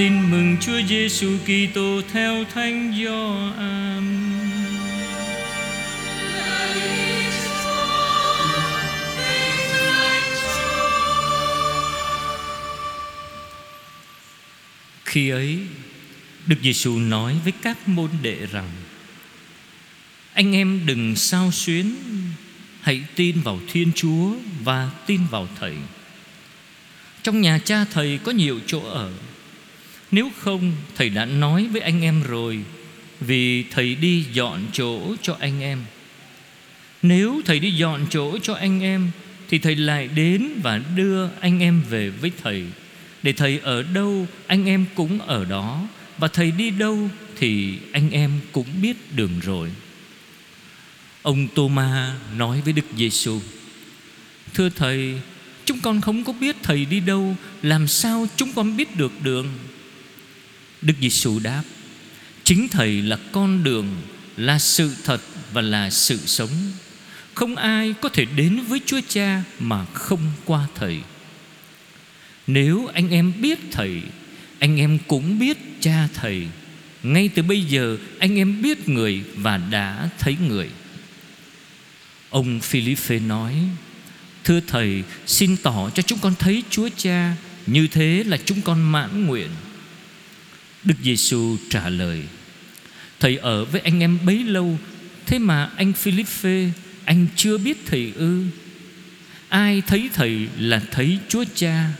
Tin mừng Chúa Giêsu Kitô theo Thánh Gioan. Khi ấy, Đức Giêsu nói với các môn đệ rằng: Anh em đừng sao xuyến, hãy tin vào Thiên Chúa và tin vào Thầy. Trong nhà cha thầy có nhiều chỗ ở nếu không, thầy đã nói với anh em rồi, Vì thầy đi dọn chỗ cho anh em. Nếu thầy đi dọn chỗ cho anh em, Thì thầy lại đến và đưa anh em về với thầy. Để thầy ở đâu, anh em cũng ở đó. Và thầy đi đâu, thì anh em cũng biết đường rồi. Ông Tô-ma nói với Đức Giêsu: Thưa Thầy, Chúng con không có biết Thầy đi đâu, Làm sao chúng con biết được đường? Đức Giêsu đáp, Chính Thầy là con đường, Là sự thật và là sự sống. Không ai có thể đến với Chúa Cha Mà không qua Thầy. Nếu anh em biết Thầy, Anh em cũng biết cha Thầy. Ngay từ bây giờ, Anh em biết người Và đã thấy người. Ông Philippe nói, Thưa Thầy, Xin tỏ cho chúng con thấy Chúa Cha Như thế là chúng con mãn nguyện. Đức Giêsu trả lời, Thầy ở với anh em bấy lâu, Thế mà anh Philippe, Anh chưa biết Thầy ư? Ai thấy Thầy là thấy Chúa Cha?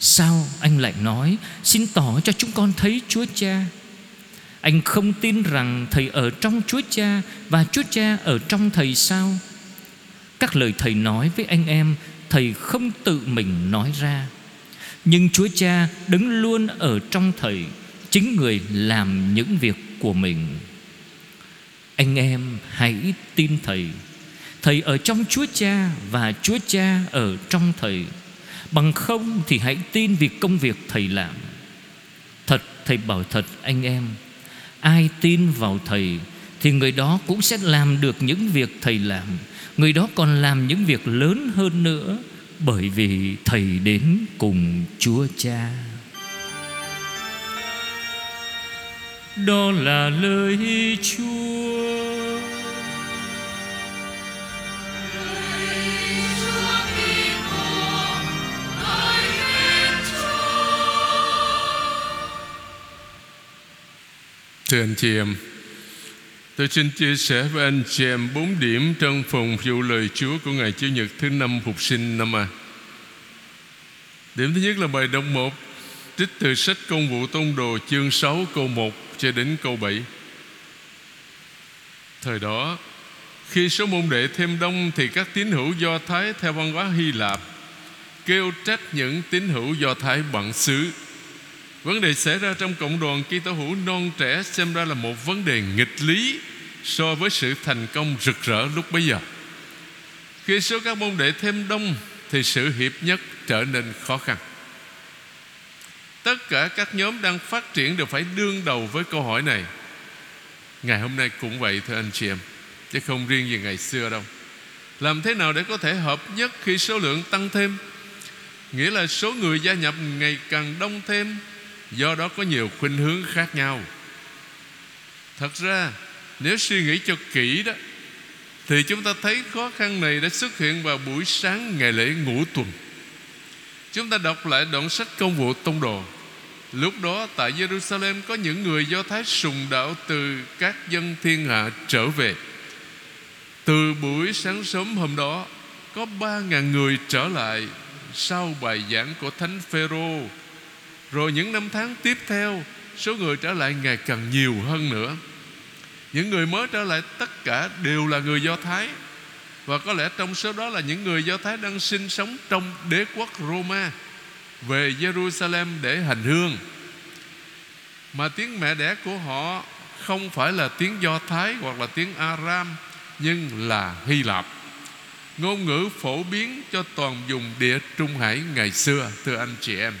Sao anh lại nói, Xin tỏ cho chúng con thấy Chúa Cha? Anh không tin rằng Thầy ở trong Chúa Cha Và Chúa Cha ở trong Thầy sao? Các lời thầy nói với anh em, Thầy không tự mình nói ra. Nhưng Chúa Cha đứng luôn ở trong thầy. Chính người làm những việc của mình. Anh em hãy tin Thầy. Thầy ở trong Chúa Cha Và Chúa Cha ở trong Thầy. Bằng không thì hãy tin vì công việc Thầy làm. Thật, Thầy bảo thật, anh em. Ai tin vào Thầy Thì người đó cũng sẽ làm được những việc Thầy làm. Người đó còn làm những việc lớn hơn nữa Bởi vì Thầy đến cùng Chúa Cha. Đó là lời Chúa Thưa anh chị em, Tôi xin chia sẻ với anh chị em bốn điểm trong phòng vụ lời Chúa của ngày Chủ nhật thứ năm phục sinh năm A. Điểm thứ nhất là bài đọc 1 Trích từ sách công vụ tông đồ, chương 6 câu 1 cho đến câu 7 Thời đó, Khi số môn đệ thêm đông Thì các tín hữu Do Thái theo văn hóa Hy Lạp Kêu trách những tín hữu Do Thái bận xứ Vấn đề xảy ra trong cộng đoàn Kitô hữu non trẻ xem ra là một vấn đề nghịch lý so với sự thành công rực rỡ lúc bấy giờ. Khi số các môn đệ thêm đông thì sự hiệp nhất trở nên khó khăn. Tất cả các nhóm đang phát triển đều phải đương đầu với câu hỏi này. Ngày hôm nay cũng vậy thưa anh chị em, chứ không riêng gì ngày xưa đâu. Làm thế nào để có thể hợp nhất khi số lượng tăng thêm? Nghĩa là số người gia nhập ngày càng đông thêm Do đó có nhiều khuynh hướng khác nhau Thật ra Nếu suy nghĩ cho kỹ đó Thì chúng ta thấy khó khăn này đã xuất hiện vào buổi sáng ngày lễ ngũ tuần Chúng ta đọc lại đoạn sách công vụ tông đồ. Lúc đó, tại Jerusalem, có những người Do Thái sùng đạo từ các dân thiên hạ trở về. Từ buổi sáng sớm hôm đó, Có ba ngàn người trở lại Sau bài giảng của Thánh Phêrô. Rồi những năm tháng tiếp theo, Số người trở lại ngày càng nhiều hơn nữa. Những người mới trở lại tất cả đều là người Do Thái. Và có lẽ trong số đó là những người Do Thái đang sinh sống trong đế quốc Roma, Về Jerusalem để hành hương. Mà tiếng mẹ đẻ của họ không phải là tiếng Do Thái hoặc là tiếng Aram, Nhưng là Hy Lạp. Ngôn ngữ phổ biến cho toàn vùng địa Trung Hải ngày xưa, Thưa anh chị em.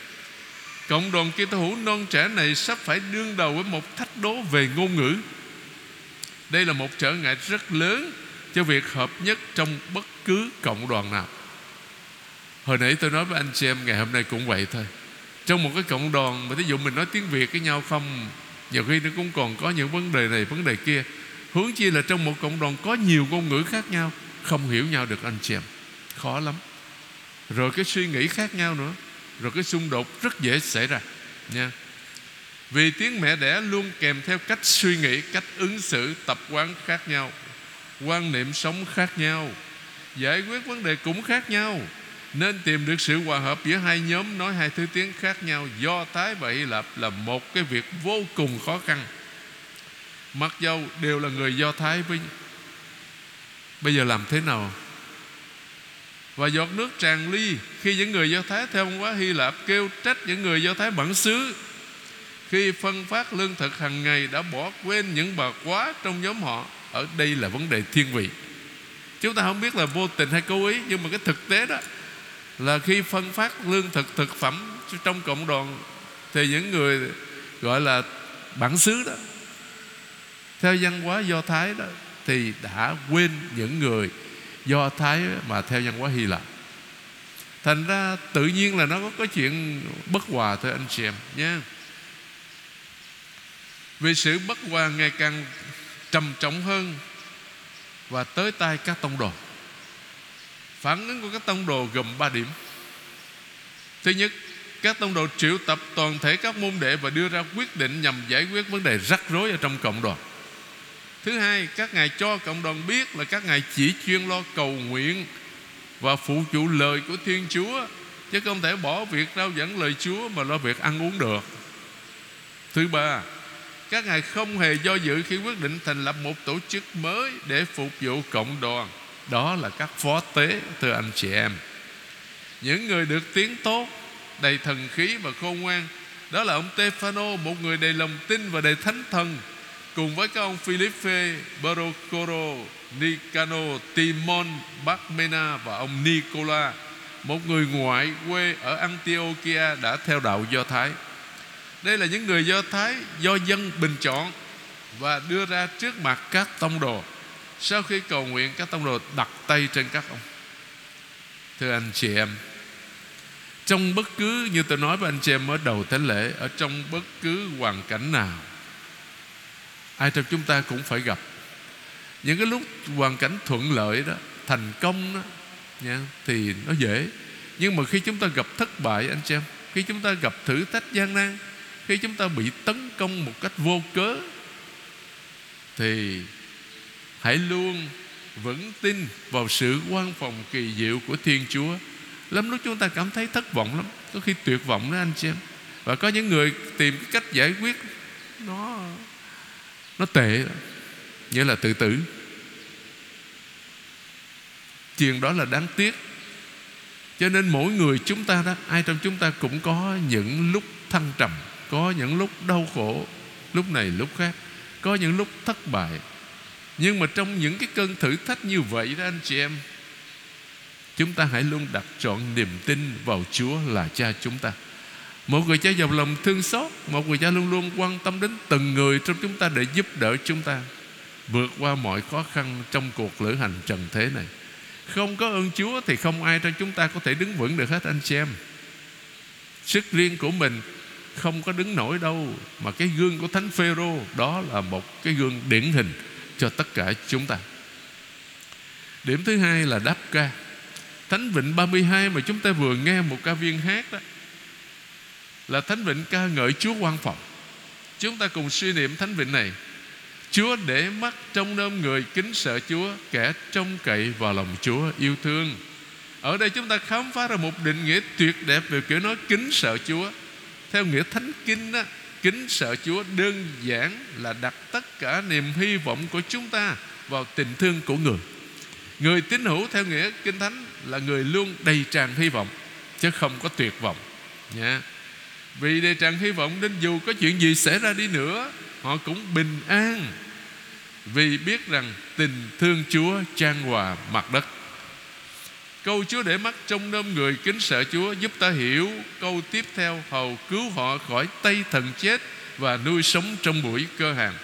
Cộng đoàn Kitô hữu non trẻ này sắp phải đương đầu với một thách đố về ngôn ngữ. Đây là một trở ngại rất lớn cho việc hợp nhất trong bất cứ cộng đoàn nào. Hồi nãy tôi nói với anh chị em ngày hôm nay cũng vậy thôi. trong một cái cộng đoàn mà thí dụ mình nói tiếng việt với nhau không, nhiều khi nó cũng còn có những vấn đề này, vấn đề kia. Hướng chi là trong một cộng đoàn có nhiều ngôn ngữ khác nhau, không hiểu nhau được anh chị em. Khó lắm. Rồi cái suy nghĩ khác nhau nữa. Rồi cái xung đột rất dễ xảy ra, nha. Vì tiếng mẹ đẻ luôn kèm theo cách suy nghĩ, cách ứng xử, tập quán khác nhau quan niệm sống khác nhau, giải quyết vấn đề cũng khác nhau. Nên tìm được sự hòa hợp giữa hai nhóm, nói hai thứ tiếng khác nhau, do thái và hy lạp là một cái việc vô cùng khó khăn. Mặc dầu đều là người do thái với bây giờ làm thế nào? Và giọt nước tràn ly khi những người do thái theo ông quá hy lạp kêu trách những người do thái bản xứ. Khi phân phát lương thực hàng ngày đã bỏ quên những bà quá trong nhóm họ ở đây là vấn đề thiên vị. Chúng ta không biết là vô tình hay cố ý, nhưng mà cái thực tế đó là khi phân phát lương thực thực phẩm trong cộng đoàn, thì những người gọi là bản xứ đó, theo văn hóa do thái đó, thì đã quên những người do thái mà theo văn hóa hy lạp. Thành ra tự nhiên là nó có cái chuyện bất hòa thôi, anh chị em nhé. Vì sự bất hòa ngày càng trầm trọng hơn và tới tay các tông đồ. Phản ứng của các tông đồ gồm ba điểm. Thứ nhất, các tông đồ triệu tập toàn thể các môn đệ và đưa ra quyết định nhằm giải quyết vấn đề rắc rối ở trong cộng đoàn. Thứ hai, các ngài cho cộng đoàn biết là các ngài chỉ chuyên lo cầu nguyện và phụ chủ lời của thiên chúa, chứ không thể bỏ việc rao dẫn lời chúa mà lo việc ăn uống được. Thứ ba các ngài không hề do dự khi quyết định thành lập một tổ chức mới để phục vụ cộng đoàn. Đó là các phó tế, thưa anh chị em. Những người được tiếng tốt, đầy thần khí và khôn ngoan. Đó là ông Tefano một người đầy lòng tin và đầy thánh thần, cùng với các ông Philippe Barocoro Nicano Timon, Bacmena và ông Nicola, một người ngoại quê ở Antiochia đã theo đạo Do Thái đây là những người Do Thái do dân bình chọn và đưa ra trước mặt các tông đồ. Sau khi cầu nguyện các tông đồ đặt tay trên các ông. Thưa anh chị em trong bất cứ như tôi nói với anh chị em ở đầu thánh lễ ở trong bất cứ hoàn cảnh nào ai trong chúng ta cũng phải gặp. Những cái lúc hoàn cảnh thuận lợi đó thành công đó nha, thì nó dễ. Nhưng mà khi chúng ta gặp thất bại anh chị em khi chúng ta gặp thử thách gian nan khi chúng ta bị tấn công một cách vô cớ thì hãy luôn vững tin vào sự quan phòng kỳ diệu của Thiên Chúa. Lắm lúc chúng ta cảm thấy thất vọng lắm, có khi tuyệt vọng đó anh chị em. Và có những người tìm cái cách giải quyết nó nó tệ, nghĩa là tự tử. Chuyện đó là đáng tiếc. Cho nên mỗi người chúng ta đó, ai trong chúng ta cũng có những lúc thăng trầm, có những lúc đau khổ, lúc này lúc khác, có những lúc thất bại, nhưng mà trong những cái cơn thử thách như vậy đó anh chị em Chúng ta hãy luôn đặt trọn niềm tin vào Chúa là cha chúng ta. Một người cha giàu lòng thương xót Một người cha luôn luôn quan tâm đến từng người trong chúng ta Để giúp đỡ chúng ta Vượt qua mọi khó khăn trong cuộc lữ hành trần thế này. Không có ơn Chúa thì không ai trong chúng ta có thể đứng vững được hết anh chị em. Sức riêng của mình không có đứng nổi đâu. Mà cái gương của Thánh Phêrô, Đó là một cái gương điển hình cho tất cả chúng ta. Điểm thứ hai là đáp ca. Thánh Vịnh 32 mà chúng ta vừa nghe một ca viên hát đó, Là Thánh Vịnh ca ngợi Chúa quan phòng. Chúng ta cùng suy niệm Thánh Vịnh này. Chúa để mắt trong nôm người kính sợ Chúa, Kẻ trông cậy vào lòng Chúa yêu thương. Ở đây chúng ta khám phá ra một định nghĩa tuyệt đẹp Về kiểu nói kính sợ Chúa. Theo nghĩa thánh kinh đó Kính sợ Chúa đơn giản là đặt tất cả niềm hy vọng của chúng ta vào tình thương của người. Người tín hữu theo nghĩa Kinh Thánh là người luôn đầy tràn hy vọng, chứ không có tuyệt vọng. Nha. Vì đầy tràn hy vọng nên dù có chuyện gì xảy ra đi nữa, họ cũng bình an vì biết rằng tình thương Chúa trang hòa mặt đất Câu Chúa để mắt trong nôm người kính sợ Chúa Giúp ta hiểu câu tiếp theo, Hầu cứu họ khỏi tay thần chết Và nuôi sống trong buổi cơ hàng.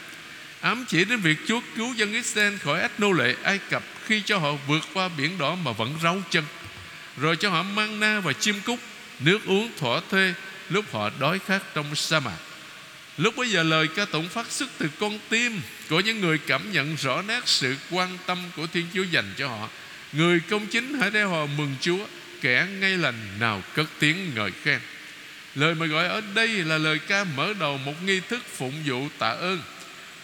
Ám chỉ đến việc Chúa cứu dân Israel khỏi ách nô lệ Ai Cập Khi cho họ vượt qua biển đỏ mà vẫn ráo chân. Rồi cho họ mang na và chim cúc Nước uống thỏa thuê, lúc họ đói khát trong sa mạc. Lúc bấy giờ lời ca tụng phát xuất từ con tim Của những người cảm nhận rõ nét sự quan tâm của Thiên Chúa dành cho họ. Người công chính hãy đeo hòa mừng Chúa, Kẻ ngay lành nào cất tiếng ngợi khen. Lời mà gọi ở đây là lời ca mở đầu một nghi thức phụng vụ tạ ơn.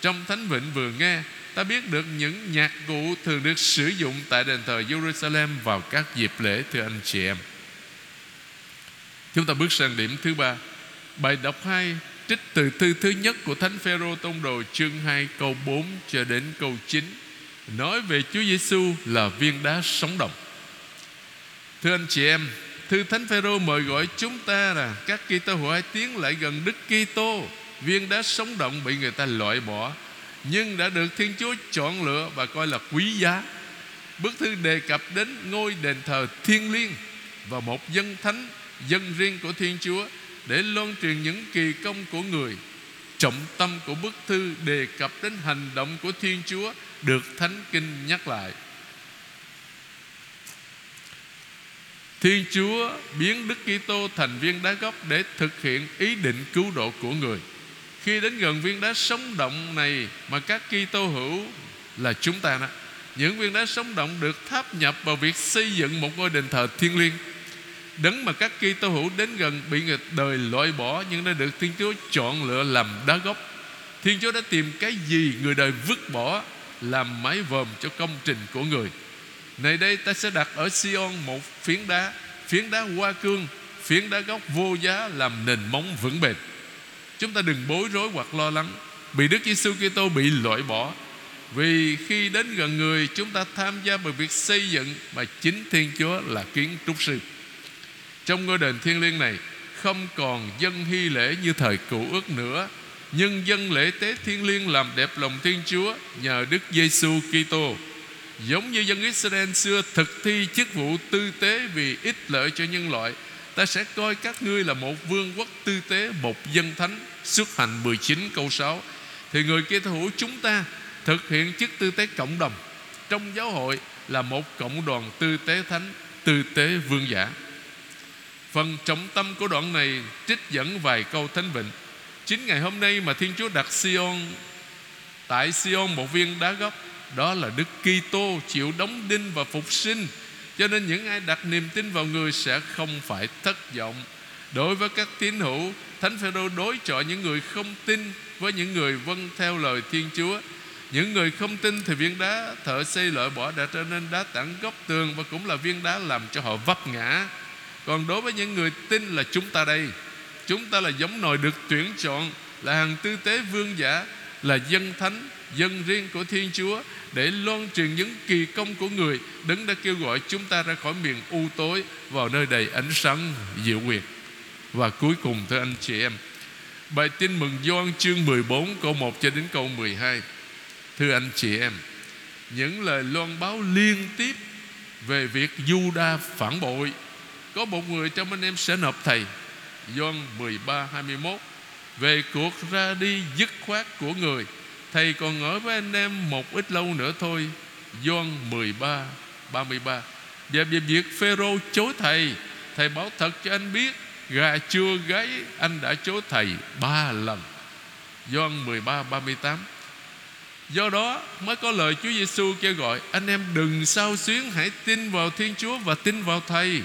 Trong Thánh Vịnh vừa nghe, Ta biết được những nhạc cụ thường được sử dụng tại đền thờ Jerusalem vào các dịp lễ, thưa anh chị em. Chúng ta bước sang điểm thứ ba. Bài đọc 2 trích từ thư thứ nhất của Thánh Phêrô Tông Đồ chương 2 câu 4 cho đến câu 9 nói về Chúa Giêsu là viên đá sống động. Thưa anh chị em, thư Thánh Phêrô mời gọi chúng ta là các Kitô hữu hãy tiến lại gần Đức Kitô, viên đá sống động bị người ta loại bỏ nhưng đã được Thiên Chúa chọn lựa và coi là quý giá. Bức thư đề cập đến ngôi đền thờ thiên liêng và một dân thánh dân riêng của Thiên Chúa để loan truyền những kỳ công của người trọng tâm của bức thư đề cập đến hành động của thiên chúa được thánh kinh nhắc lại. Thiên chúa biến đức kitô thành viên đá gốc để thực hiện ý định cứu độ của người. Khi đến gần viên đá sống động này mà các Kitô hữu là chúng ta đó, những viên đá sống động được tháp nhập vào việc xây dựng một ngôi đền thờ thiên liêng. Đấng mà các Kitô hữu đến gần bị người đời loại bỏ, nhưng đã được Thiên Chúa chọn lựa làm đá gốc. Thiên Chúa đã tìm cái gì người đời vứt bỏ? Làm mái vòm cho công trình của người. Này đây ta sẽ đặt ở Sion một phiến đá, phiến đá hoa cương, phiến đá gốc vô giá làm nền móng vững bền. Chúng ta đừng bối rối hoặc lo lắng bị Đức Giêsu Kitô bị loại bỏ. Vì khi đến gần người chúng ta tham gia vào việc xây dựng mà chính Thiên Chúa là kiến trúc sư. Trong ngôi đền thiên liêng này Không còn dân hy lễ như thời cựu ước nữa nhưng dân lễ tế thiên liêng làm đẹp lòng Thiên Chúa, Nhờ Đức Giêsu Kitô. Giống như dân Israel xưa thực thi chức vụ tư tế vì ích lợi cho nhân loại, Ta sẽ coi các ngươi là một vương quốc tư tế, Một dân thánh, Xuất hành 19 câu 6 Thì người kia hữu chúng ta Thực hiện chức tư tế cộng đồng. Trong giáo hội là một cộng đoàn tư tế thánh, Tư tế vương giả. Phần trọng tâm của đoạn này trích dẫn vài câu thánh vịnh. Chính ngày hôm nay mà Thiên Chúa đặt Sion, Tại Sion một viên đá gốc, Đó là Đức Kitô chịu đóng đinh và phục sinh. Cho nên những ai đặt niềm tin vào người sẽ không phải thất vọng. Đối với các tín hữu, Thánh Phêrô đối chọi những người không tin Với những người vâng theo lời Thiên Chúa. Những người không tin thì viên đá thợ xây lợi bỏ đã trở nên đá tảng góc tường Và cũng là viên đá làm cho họ vấp ngã. Còn đối với những người tin là chúng ta đây. Chúng ta là giống nòi được tuyển chọn Là hàng tư tế vương giả, Là dân thánh, Dân riêng của Thiên Chúa, Để loan truyền những kỳ công của người. Đấng đã kêu gọi chúng ta ra khỏi miền u tối, Vào nơi đầy ánh sáng, diệu quyệt Và cuối cùng, thưa anh chị em, Bài tin mừng Gioan chương 14 câu 1 cho đến câu 12 Thưa anh chị em, Những lời loan báo liên tiếp Về việc Juda phản bội. Có một người trong anh em sẽ nộp thầy. John 13 21 Về cuộc ra đi dứt khoát của người, Thầy còn ở với anh em một ít lâu nữa thôi. John 13 33 Và về việc Phêrô chối thầy Thầy bảo thật cho anh biết, Gà chưa gáy, anh đã chối thầy ba lần. John 13 38 Do đó mới có lời Chúa Giêsu kêu gọi, Anh em đừng sao xuyến, Hãy tin vào Thiên Chúa và tin vào Thầy.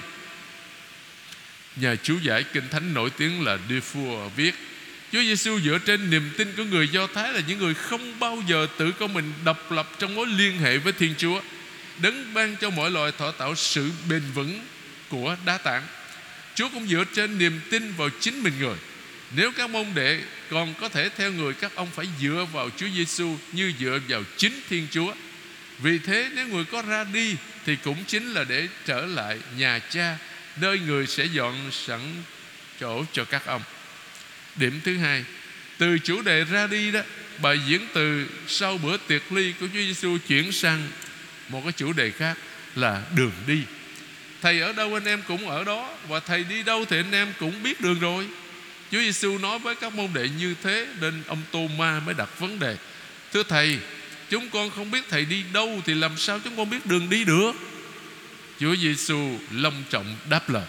Nhà chú giải kinh thánh nổi tiếng là Defoe viết, Chúa Giêsu dựa trên niềm tin của người Do Thái là những người không bao giờ tự có mình độc lập trong mối liên hệ với Thiên Chúa. Đấng ban cho mọi loài thọ tạo sự bền vững của đá tảng. Chúa cũng dựa trên niềm tin vào chính mình người. Nếu các môn đệ còn có thể theo người, các ông phải dựa vào Chúa Giêsu như dựa vào chính Thiên Chúa. Vì thế, nếu người có ra đi thì cũng chính là để trở lại nhà cha nơi người sẽ dọn sẵn chỗ cho các ông. Điểm thứ hai, từ chủ đề ra đi đó, bài diễn từ sau bữa tiệc ly của Chúa Giêsu chuyển sang một cái chủ đề khác là đường đi. Thầy ở đâu anh em cũng ở đó, và thầy đi đâu thì anh em cũng biết đường rồi. Chúa Giêsu nói với các môn đệ như thế nên ông Tô Ma mới đặt vấn đề. Thưa thầy, chúng con không biết thầy đi đâu thì làm sao chúng con biết đường đi được? Chúa Giêsu long trọng đáp lời.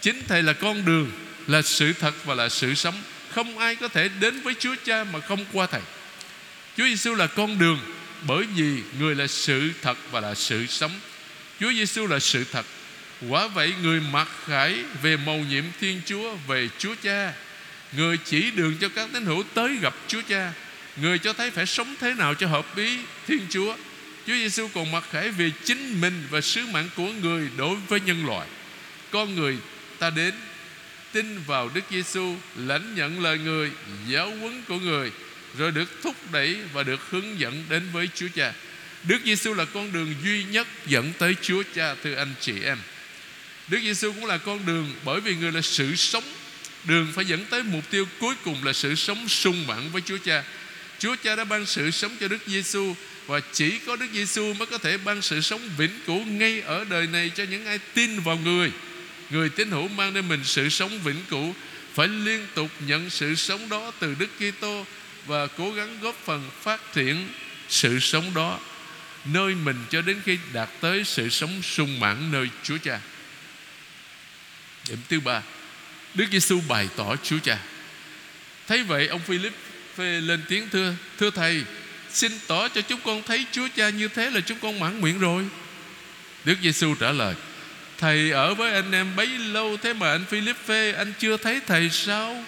Chính Thầy là con đường, là sự thật và là sự sống. Không ai có thể đến với Chúa Cha mà không qua Thầy. Chúa Giêsu là con đường, bởi vì người là sự thật và là sự sống. Chúa Giêsu là sự thật. Quả vậy, người mặc khải về mầu nhiệm Thiên Chúa về Chúa Cha, người chỉ đường cho các tín hữu tới gặp Chúa Cha, người cho thấy phải sống thế nào cho hợp ý Thiên Chúa. Chúa Giêsu còn mặc khải về chính mình và sứ mạng của người đối với nhân loại con người ta đến, tin vào Đức Giêsu lãnh nhận lời người, giáo huấn của người, rồi được thúc đẩy và được hướng dẫn đến với Chúa Cha. Đức Giêsu là con đường duy nhất dẫn tới Chúa Cha, thưa anh chị em. Đức Giêsu cũng là con đường bởi vì người là sự sống. Đường phải dẫn tới mục tiêu cuối cùng là sự sống sung mãn với Chúa Cha. Chúa Cha đã ban sự sống cho Đức Giêsu và chỉ có Đức Giêsu mới có thể ban sự sống vĩnh cửu ngay ở đời này cho những ai tin vào người. Người tín hữu mang đến mình sự sống vĩnh cửu phải liên tục nhận sự sống đó từ Đức Kitô và cố gắng góp phần phát triển sự sống đó nơi mình cho đến khi đạt tới sự sống sung mãn nơi Chúa Cha. Điểm thứ ba, Đức Giêsu bày tỏ Chúa Cha. Thấy vậy ông Philip phê lên tiếng thưa Thưa Thầy Xin tỏ cho chúng con thấy Chúa Cha như thế là chúng con mãn nguyện rồi. Đức Giêsu trả lời, Thầy ở với anh em bấy lâu, Thế mà anh Philip phê Anh chưa thấy thầy sao?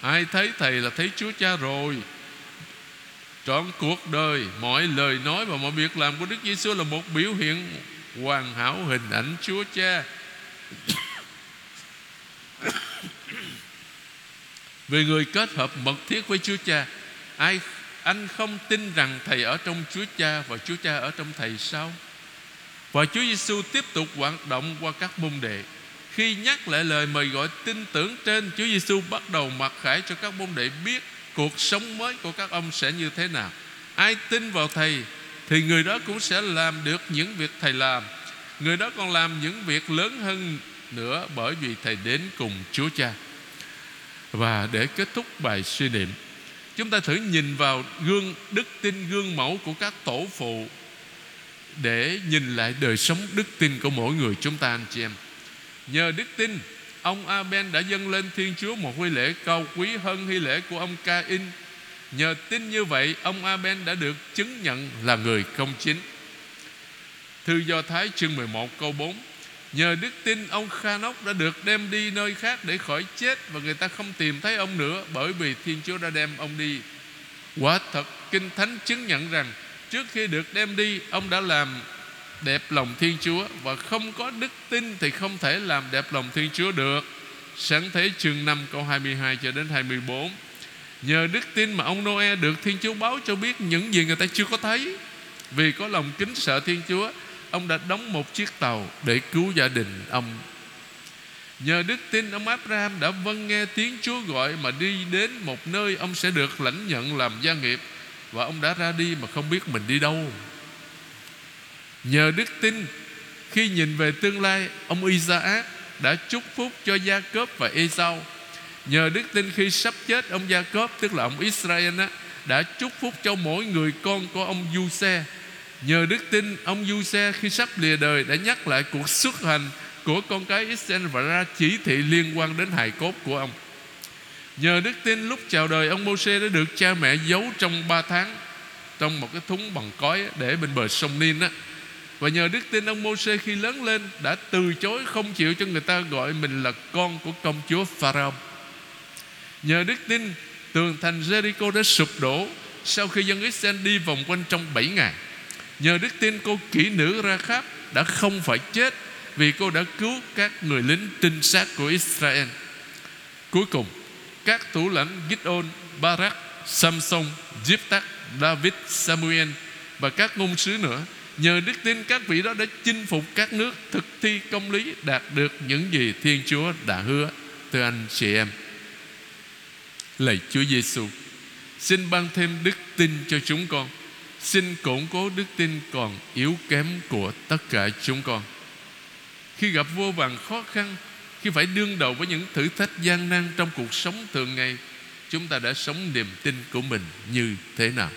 Ai thấy thầy là thấy Chúa Cha rồi. Trọn cuộc đời, Mọi lời nói và mọi việc làm của Đức Giêsu Là một biểu hiện hoàn hảo hình ảnh Chúa Cha. Về người kết hợp mật thiết với Chúa Cha, Ai anh không tin rằng Thầy ở trong Chúa Cha Và Chúa Cha ở trong Thầy sao? Và Chúa Giêsu tiếp tục hoạt động qua các môn đệ. Khi nhắc lại lời mời gọi tin tưởng trên, Chúa Giêsu bắt đầu mặc khải cho các môn đệ biết cuộc sống mới của các ông sẽ như thế nào. Ai tin vào thầy, thì người đó cũng sẽ làm được những việc thầy làm. Người đó còn làm những việc lớn hơn nữa bởi vì thầy đến cùng Chúa Cha. Và để kết thúc bài suy niệm chúng ta thử nhìn vào gương, đức tin gương mẫu của các tổ phụ để nhìn lại đời sống đức tin của mỗi người chúng ta, anh chị em. Nhờ đức tin, Ông Aben đã dâng lên Thiên Chúa Một huy lễ cao quý hơn huy lễ của ông Cain. Nhờ tin như vậy, Ông Aben đã được chứng nhận là người công chính. Thư Do Thái chương 11 câu 4 Nhờ đức tin ông Khanok đã được đem đi nơi khác để khỏi chết Và người ta không tìm thấy ông nữa Bởi vì Thiên Chúa đã đem ông đi Quả thật Kinh Thánh chứng nhận rằng Trước khi được đem đi Ông đã làm đẹp lòng Thiên Chúa và không có đức tin thì không thể làm đẹp lòng Thiên Chúa được. Sáng thế chương 5 câu 22 cho đến 24. Nhờ đức tin mà ông Noe được Thiên Chúa báo cho biết những gì người ta chưa có thấy. Vì có lòng kính sợ Thiên Chúa, ông đã đóng một chiếc tàu để cứu gia đình ông. Nhờ đức tin ông Abraham đã vâng nghe tiếng Chúa gọi mà đi đến một nơi ông sẽ được lãnh nhận làm gia nghiệp và ông đã ra đi mà không biết mình đi đâu. Nhờ đức tin Khi nhìn về tương lai Ông Isaac đã chúc phúc cho Gia Cốp và Esau Nhờ đức tin khi sắp chết Ông Gia Cốp tức là ông Israel á, Đã chúc phúc cho mỗi người con của ông Du Xe Nhờ đức tin, ông Du Xe khi sắp lìa đời Đã nhắc lại cuộc xuất hành Của con cái Israel Và ra chỉ thị liên quan đến hài cốt của ông. Nhờ đức tin, lúc chào đời, Ông Mô-xê đã được cha mẹ giấu trong ba tháng Trong một cái thúng bằng cói Để bên bờ sông Nin á. Và nhờ đức tin, ông Mô-xê khi lớn lên Đã từ chối không chịu cho người ta gọi mình là con của công chúa Pharaoh. Nhờ đức tin, Tường thành Jericho đã sụp đổ Sau khi dân Israel đi vòng quanh trong 7 ngày. Nhờ đức tin cô kỹ nữ ra khắp Đã không phải chết Vì cô đã cứu các người lính trinh sát của Israel. Cuối cùng Các thủ lãnh Gideon, Barak, Samson, Jephthah, David, Samuel Và các ngôn sứ nữa Nhờ đức tin các vị đó đã chinh phục các nước Thực thi công lý Đạt được những gì Thiên Chúa đã hứa. Thưa anh chị em Lạy Chúa Giêsu Xin ban thêm đức tin cho chúng con. Xin củng cố đức tin còn yếu kém của tất cả chúng con. Khi gặp vô vàng khó khăn, Khi phải đương đầu với những thử thách gian nan Trong cuộc sống thường ngày, Chúng ta đã sống niềm tin của mình như thế nào?